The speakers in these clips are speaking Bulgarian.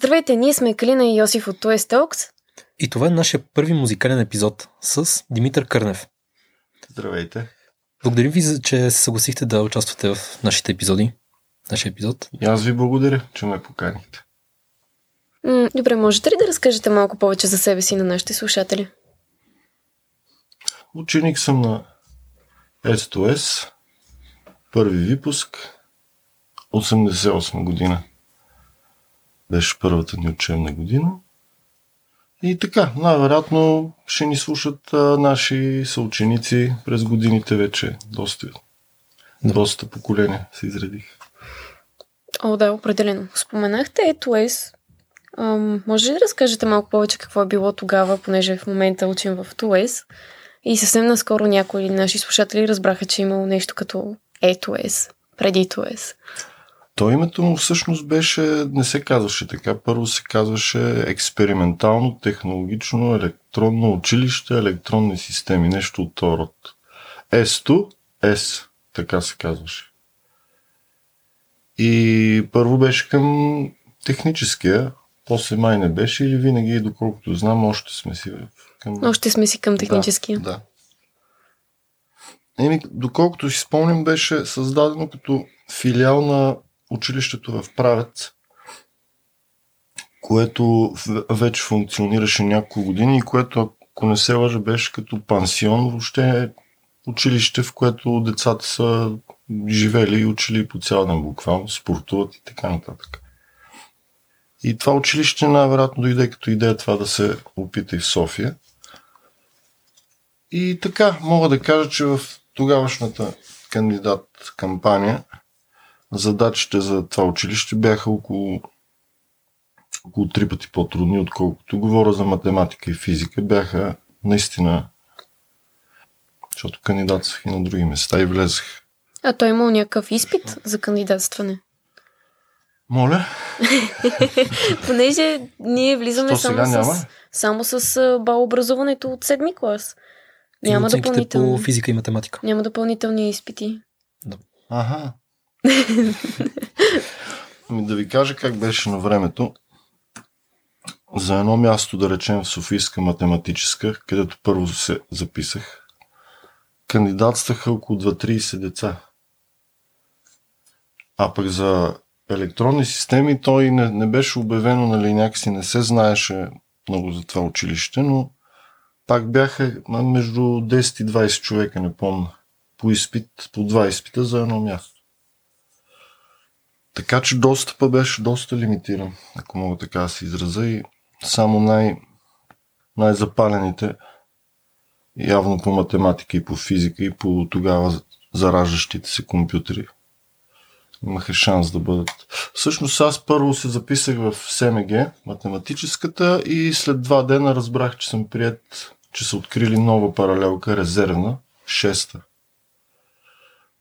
Здравейте, ние сме Калина и Йосиф от Toys Talks. И това е нашия първи музикален епизод с Димитър Кърнев. Здравейте. Благодарим ви, че се съгласихте да участвате в нашите епизоди. Нашия епизод. И аз ви благодаря, че ме поканихте. М, добре, можете ли да разкажете малко повече за себе си на нашите слушатели? Ученик съм на S2S, първи випуск, 88 година. Беше първата ни учебна година. И така, най-вероятно ще ни слушат а, наши съученици през годините вече. Доста, Да. доста поколения се изредих. О, да, определено. Споменахте. Ам, може ли да разкажете малко повече какво е било тогава, понеже в момента учим в Toys? И съвсем наскоро някои наши слушатели разбраха, че е имало нещо като Etoys, преди Toys. То името му всъщност беше, не се казваше така, първо се казваше експериментално, технологично, електронно училище, електронни системи, нещо от този род. S-то, S, така се казваше. И първо беше към техническия, после май не беше или винаги, доколкото знам, още сме си към... Още сме си към техническия. Да, да. Еми, доколкото си спомням, беше създадено като филиал на училището в Правец, което вече функционираше няколко години и което, ако не се лъжа, беше като пансион, въобще училище, в което децата са живели и учили по цял ден буквално, спортуват и така нататък. И това училище най-вероятно дойде като идея това да се опита и в София. И така, мога да кажа, че в тогавашната кандидат кампания задачите за това училище бяха около, около три пъти по-трудни, отколкото говоря за математика и физика. Бяха наистина, защото кандидатствах и на други места и влезах. А той е имал някакъв изпит за кандидатстване. Моля, Понеже ние влизаме само с, само с балообразуването от седми клас. Няма допълнителни. по физика и математика. Няма допълнителни изпити. Ага. Ами да ви кажа как беше на времето. За едно място, да речем в Софийска математическа, където първо се записах, кандидатстваха около 2-30 деца. А пък за електронни системи той не, не беше обявено, нали, някакси не се знаеше много за това училище, но пак бяха между 10 и 20 човека, не помня по изпит, по два изпита за едно място. Така че достъпа беше доста лимитиран, ако мога така да се израза и само най- най-запалените явно по математика и по физика и по тогава зараждащите се компютри имаха шанс да бъдат. Всъщност аз първо се записах в СМГ, математическата и след два дена разбрах, че съм прият, че са открили нова паралелка, резервна, шеста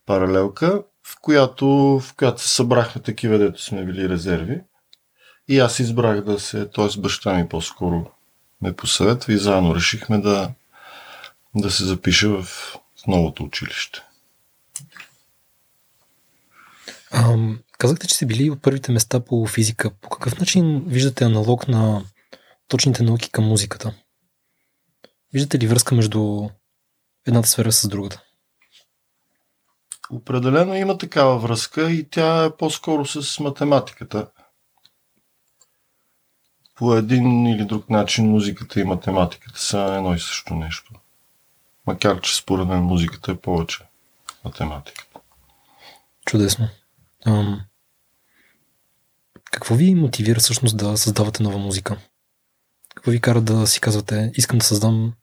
паралелка, в която, в която се събрахме такива, дето сме били резерви. И аз избрах да се, т.е. баща ми по-скоро ме посъветва и заедно решихме да, да се запиша в, в новото училище. Ам, казахте, че сте били от първите места по физика. По какъв начин виждате аналог на точните науки към музиката? Виждате ли връзка между едната сфера с другата? Определено има такава връзка и тя е по-скоро с математиката. По един или друг начин музиката и математиката са едно и също нещо. Макар, че според мен музиката е повече математика. Чудесно. Ам, какво ви мотивира всъщност да създавате нова музика? Какво ви кара да си казвате, искам да създам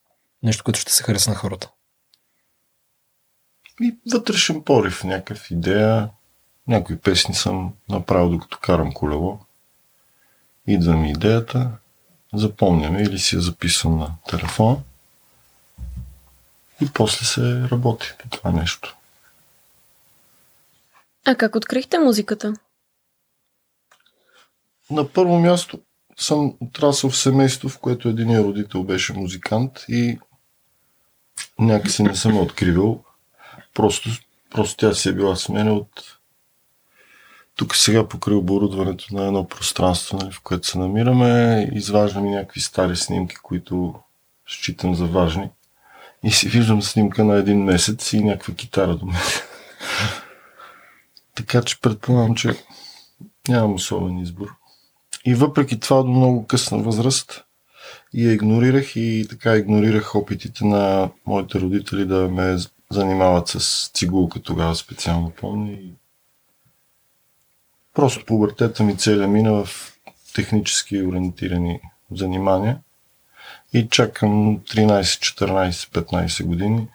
нещо, което ще се хареса на хората? И вътрешен порив, някакъв идея. Някои песни съм направил докато карам колело. Идва ми идеята, запомням я или си я записвам на телефон. И после се работи по това нещо. А как открихте музиката? На първо място съм отрасъл в семейство, в което един родител беше музикант и някакси не съм откривал. Просто, просто тя си е била с мен от тук сега покрай оборудването на едно пространство, нали, в което се намираме, изваждам и някакви стари снимки, които считам за важни. И си виждам снимка на един месец и някаква китара до мен. така че предполагам, че нямам особен избор. И въпреки това до много късна възраст я игнорирах и така игнорирах опитите на моите родители да ме занимават с цигулка тогава специално помня. И просто пубертета ми целя мина в технически ориентирани занимания. И чакам 13, 14, 15 години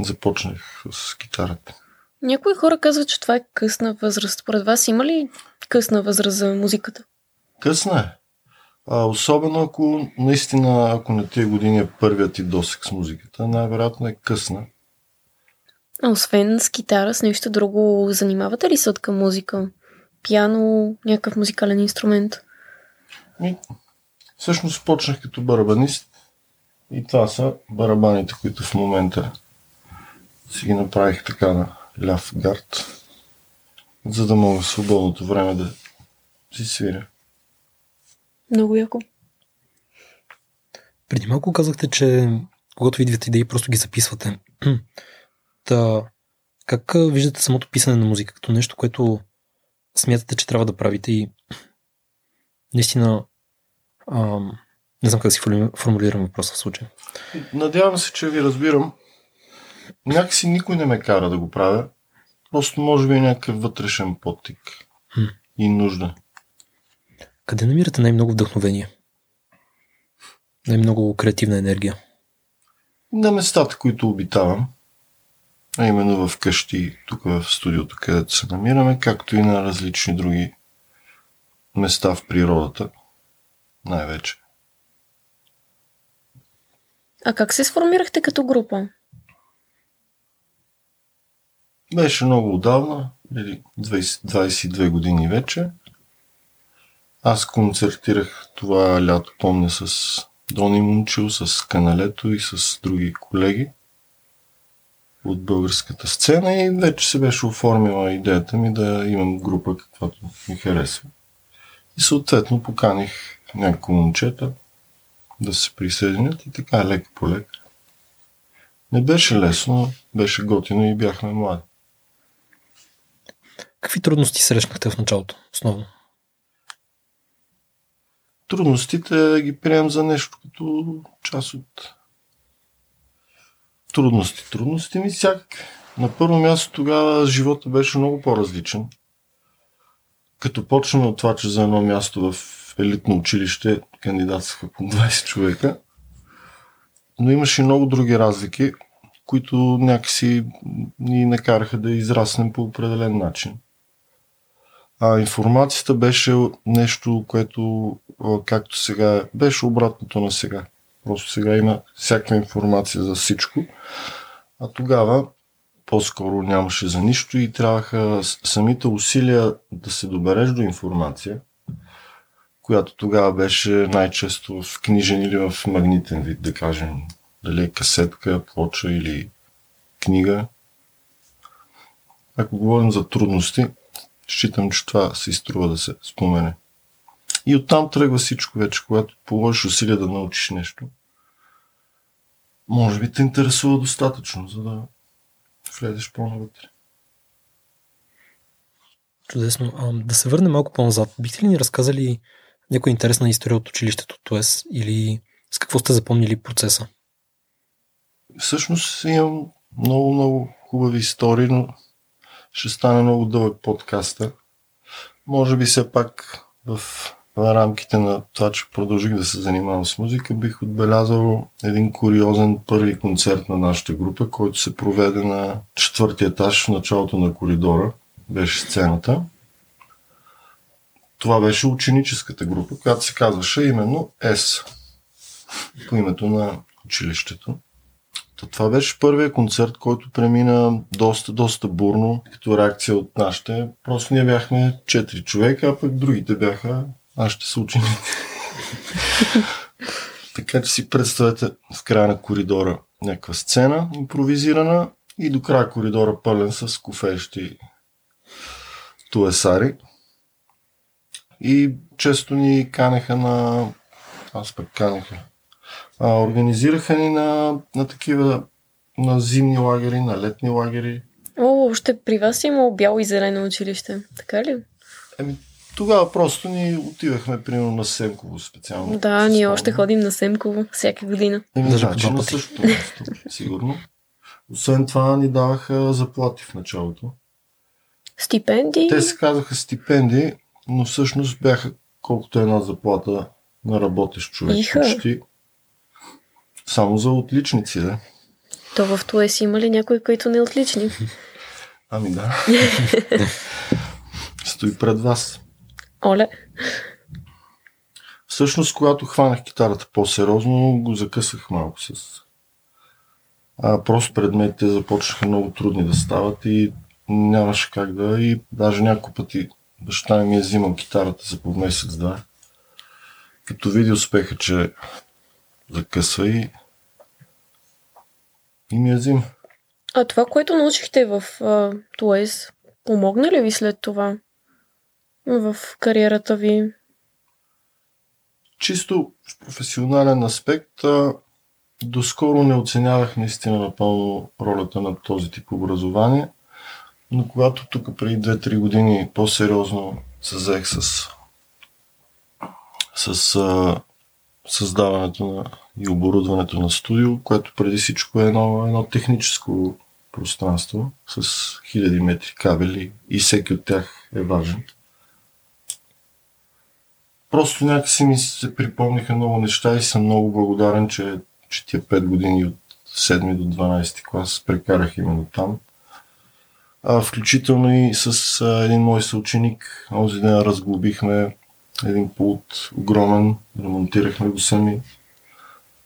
започнах с китарата. Някои хора казват, че това е късна възраст. Според вас има ли късна възраст за музиката? Късна е. А, особено ако наистина, ако на тия години е първият ти досек с музиката, най-вероятно е късна. А освен с китара, с нещо друго, занимавате ли се от към музика? Пиано, някакъв музикален инструмент? И, всъщност почнах като барабанист и това са барабаните, които в момента си ги направих така на ляв гард, за да мога в свободното време да си свиря. Много яко. Преди малко казахте, че когато ви идват идеи, просто ги записвате. Та, как виждате самото писане на музика като нещо, което смятате, че трябва да правите и наистина ам, не знам как да си формулирам въпроса в случая. Надявам се, че ви разбирам. Някакси никой не ме кара да го правя. Просто може би е някакъв вътрешен подтик хм. и нужда. Къде намирате най-много вдъхновение? Най-много креативна енергия? На местата, които обитавам, а именно в къщи, тук в студиото, където се намираме, както и на различни други места в природата, най-вече. А как се сформирахте като група? Беше много отдавна, 20, 22 години вече. Аз концертирах това лято, помня, с Дони Мунчил, с Каналето и с други колеги от българската сцена и вече се беше оформила идеята ми да имам група, каквато ми харесва. И съответно поканих няколко момчета да се присъединят и така лека по лека. Не беше лесно, беше готино и бяхме млади. Какви трудности срещнахте в началото, основно? Трудностите ги приемам за нещо като част от трудности. Трудности ми всяк. На първо място тогава живота беше много по-различен. Като почнем от това, че за едно място в елитно училище кандидатстваха по 20 човека, но имаше и много други разлики, които някакси ни накараха да израснем по определен начин. А информацията беше нещо, което, както сега, беше обратното на сега. Просто сега има всяка информация за всичко. А тогава по-скоро нямаше за нищо и трябваха самите усилия да се добереш до информация, която тогава беше най-често в книжен или в магнитен вид, да кажем. Дали е касетка, плоча или книга. Ако говорим за трудности, считам, че това се изтрува да се спомене. И оттам тръгва всичко вече, когато положиш усилия да научиш нещо. Може би те интересува достатъчно, за да влезеш по-навътре. Чудесно. А, да се върнем малко по-назад. Бихте ли ни разказали някоя интересна история от училището ТОЕС или с какво сте запомнили процеса? Всъщност имам много, много хубави истории, но ще стане много дълъг подкаста. Може би все пак в рамките на това, че продължих да се занимавам с музика, бих отбелязал един куриозен първи концерт на нашата група, който се проведе на четвъртия етаж в началото на коридора. Беше сцената. Това беше ученическата група, която се казваше именно S по името на училището. То това беше първия концерт, който премина доста, доста бурно, като реакция от нашите. Просто ние бяхме четири човека, а пък другите бяха нашите са ученици. така че си представете в края на коридора някаква сцена, импровизирана и до края коридора пълен с кофещи туесари. И често ни канеха на... Аз пък канеха. А, организираха ни на, на такива на зимни лагери, на летни лагери. О, още при вас е имало бяло и зелено училище, така ли? Еми, тогава просто ни отивахме, примерно, на Семково специално. Да, ние още ходим на Семково всяка година. Еми, Даже значи по два на същото място, сигурно. Освен това ни даваха заплати в началото. Стипендии? Те се казаха стипендии, но всъщност бяха колкото една заплата на работещ човек. Иха. Почти. Само за отличници, да. То в Туес има ли някой, който не е отлични? Ами да. Стои пред вас. Оле, Всъщност, когато хванах китарата по-сериозно, го закъсах малко с... А, просто предметите започнаха много трудни да стават и нямаше как да... И даже няколко пъти баща ми е взимал китарата за по месец-два. Като види успеха, че закъсва и... И ми я взима. а това, което научихте в а, Туес, помогна ли ви след това? В кариерата ви? Чисто в професионален аспект, доскоро не оценявах наистина напълно ролята на този тип образование, но когато тук преди 2-3 години по-сериозно се заех с, с а, създаването на, и оборудването на студио, което преди всичко е едно, едно техническо пространство с хиляди метри кабели и всеки от тях е важен. Просто някакси ми се припомниха много неща и съм много благодарен, че, че тия 5 години от 7 до 12 клас прекарах именно там. А, включително и с а, един мой съученик. Онзи ден разглобихме един пулт огромен, ремонтирахме го сами,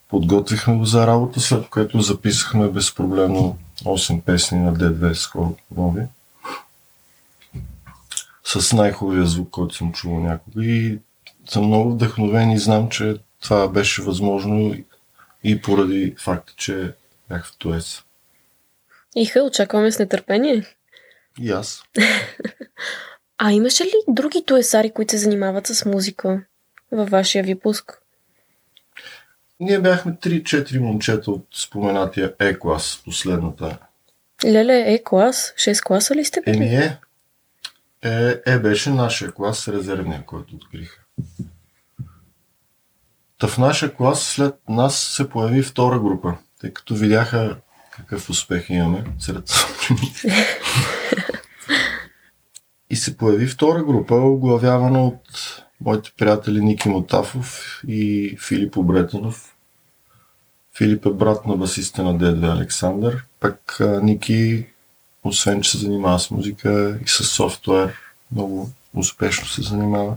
подготвихме го за работа, след което записахме безпроблемно 8 песни на D2 скоро нови. С най-хубавия звук, който съм чувал някога и съм много вдъхновен и знам, че това беше възможно и поради факта, че бях в Туес. Иха, очакваме с нетърпение. И аз. А имаше ли други туесари, които се занимават с музика във вашия випуск? Ние бяхме 3-4 момчета от споменатия Е-клас, последната. Леле, е клас? 6 класа ли сте били? Еми е. Е, е беше нашия клас, резервния, който откриха. Та в нашия клас след нас се появи втора група, тъй като видяха какъв успех имаме сред. И се появи втора група, оглавявана от моите приятели Ники Мотафов и Филип Обретенов. Филип е брат на басиста на Дедве Александър. Пък Ники, освен че се занимава с музика и с софтуер, много успешно се занимава.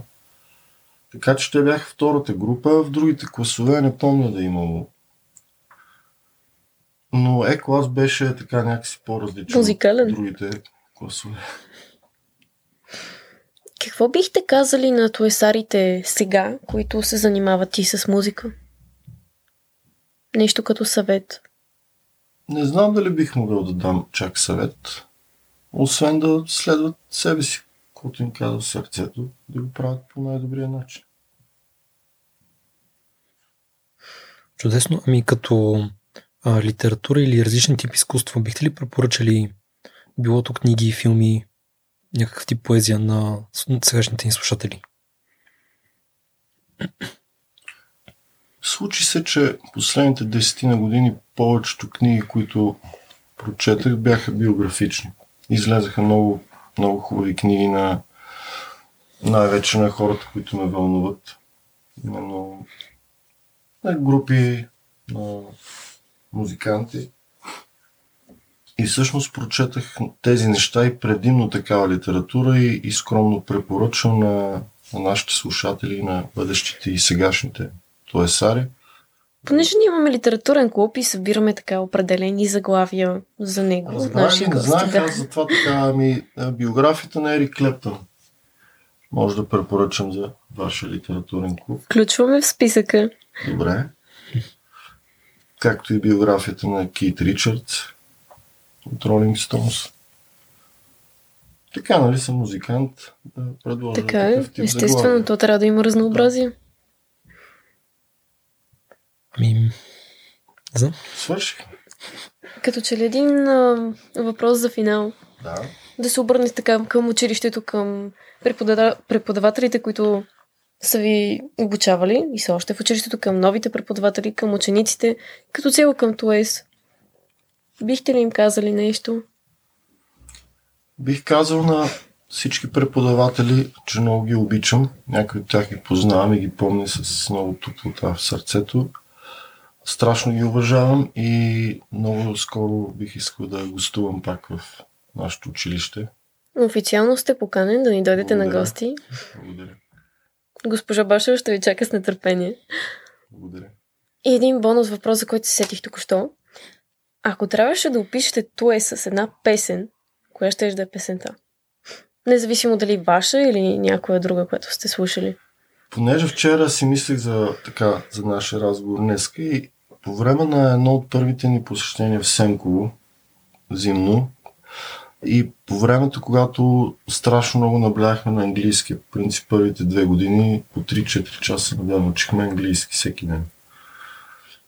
Така че те бяха втората група. В другите класове не помня да е имало. Но Е-клас беше така някакси по-различен Музикален. от другите класове. Какво бихте казали на туесарите сега, които се занимават и с музика? Нещо като съвет. Не знам дали бих могъл да дам чак съвет, освен да следват себе си, което им казва сърцето, да го правят по най-добрия начин. Чудесно. Ами като а, литература или различен тип изкуство, бихте ли препоръчали билото книги, филми, някакъв тип поезия на сегашните ни слушатели? Случи се, че последните десетина години повечето книги, които прочетах, бяха биографични. Излезаха много, много хубави книги на най-вече на хората, които ме вълнуват. Именно на групи, на музиканти. И всъщност прочетах тези неща и предимно такава литература и, и скромно препоръчвам на, на нашите слушатели, на бъдещите и сегашните туесари. Понеже ние имаме литературен клуб и събираме така определени заглавия за него наши не знаех Да. аз затова така, а, биографията на Ерик Клептън. Може да препоръчам за вашия литературен клуб. Включваме в списъка. Добре. Както и биографията на Кит Ричардс от Ролинг Стоунс. Така, нали съм музикант, да предложа Така е. такъв тип Естествено, заглавие. то трябва да има разнообразие. Ами, не знам. Свърших. Като че ли един а, въпрос за финал. Да. Да се обърнете така към училището, към преподава- преподавателите, които са ви обучавали и са още в училището, към новите преподаватели, към учениците, като цяло към ТУЕС. Бихте ли им казали нещо? Бих казал на всички преподаватели, че много ги обичам. Някои от тях ги познавам и ги помня с много топлота в сърцето. Страшно ги уважавам и много скоро бих искал да гостувам пак в нашето училище. Официално сте поканен да ни дойдете на Благодаря. гости. Благодаря. Госпожа Башева ще ви чака с нетърпение. Благодаря. И един бонус въпрос, за който се сетих току-що. Ако трябваше да опишете Туе с една песен, коя ще да е песента? Независимо дали ваша или някоя друга, която сте слушали. Понеже вчера си мислех за, така, за нашия разговор днеска и по време на едно от първите ни посещения в Сенково, зимно, и по времето, когато страшно много набляхме на английски, по принцип първите две години по 3-4 часа на ден учихме английски всеки ден.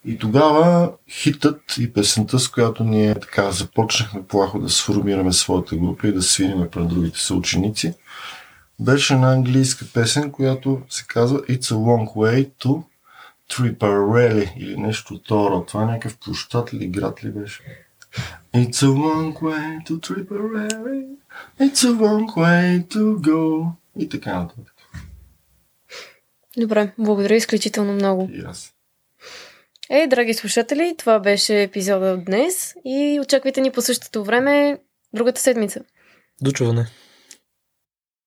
И тогава хитът и песента, с която ние така започнахме плахо да сформираме своята група и да свириме пред другите съученици, беше една английска песен, която се казва It's a long way to Triparelli или нещо от това. е някакъв площад или град ли беше? It's a long way to Triparelli It's a long way to go И така нататък. Добре, благодаря изключително много. И аз. Ей, драги слушатели, това беше епизода от днес и очаквайте ни по същото време другата седмица. До чуване.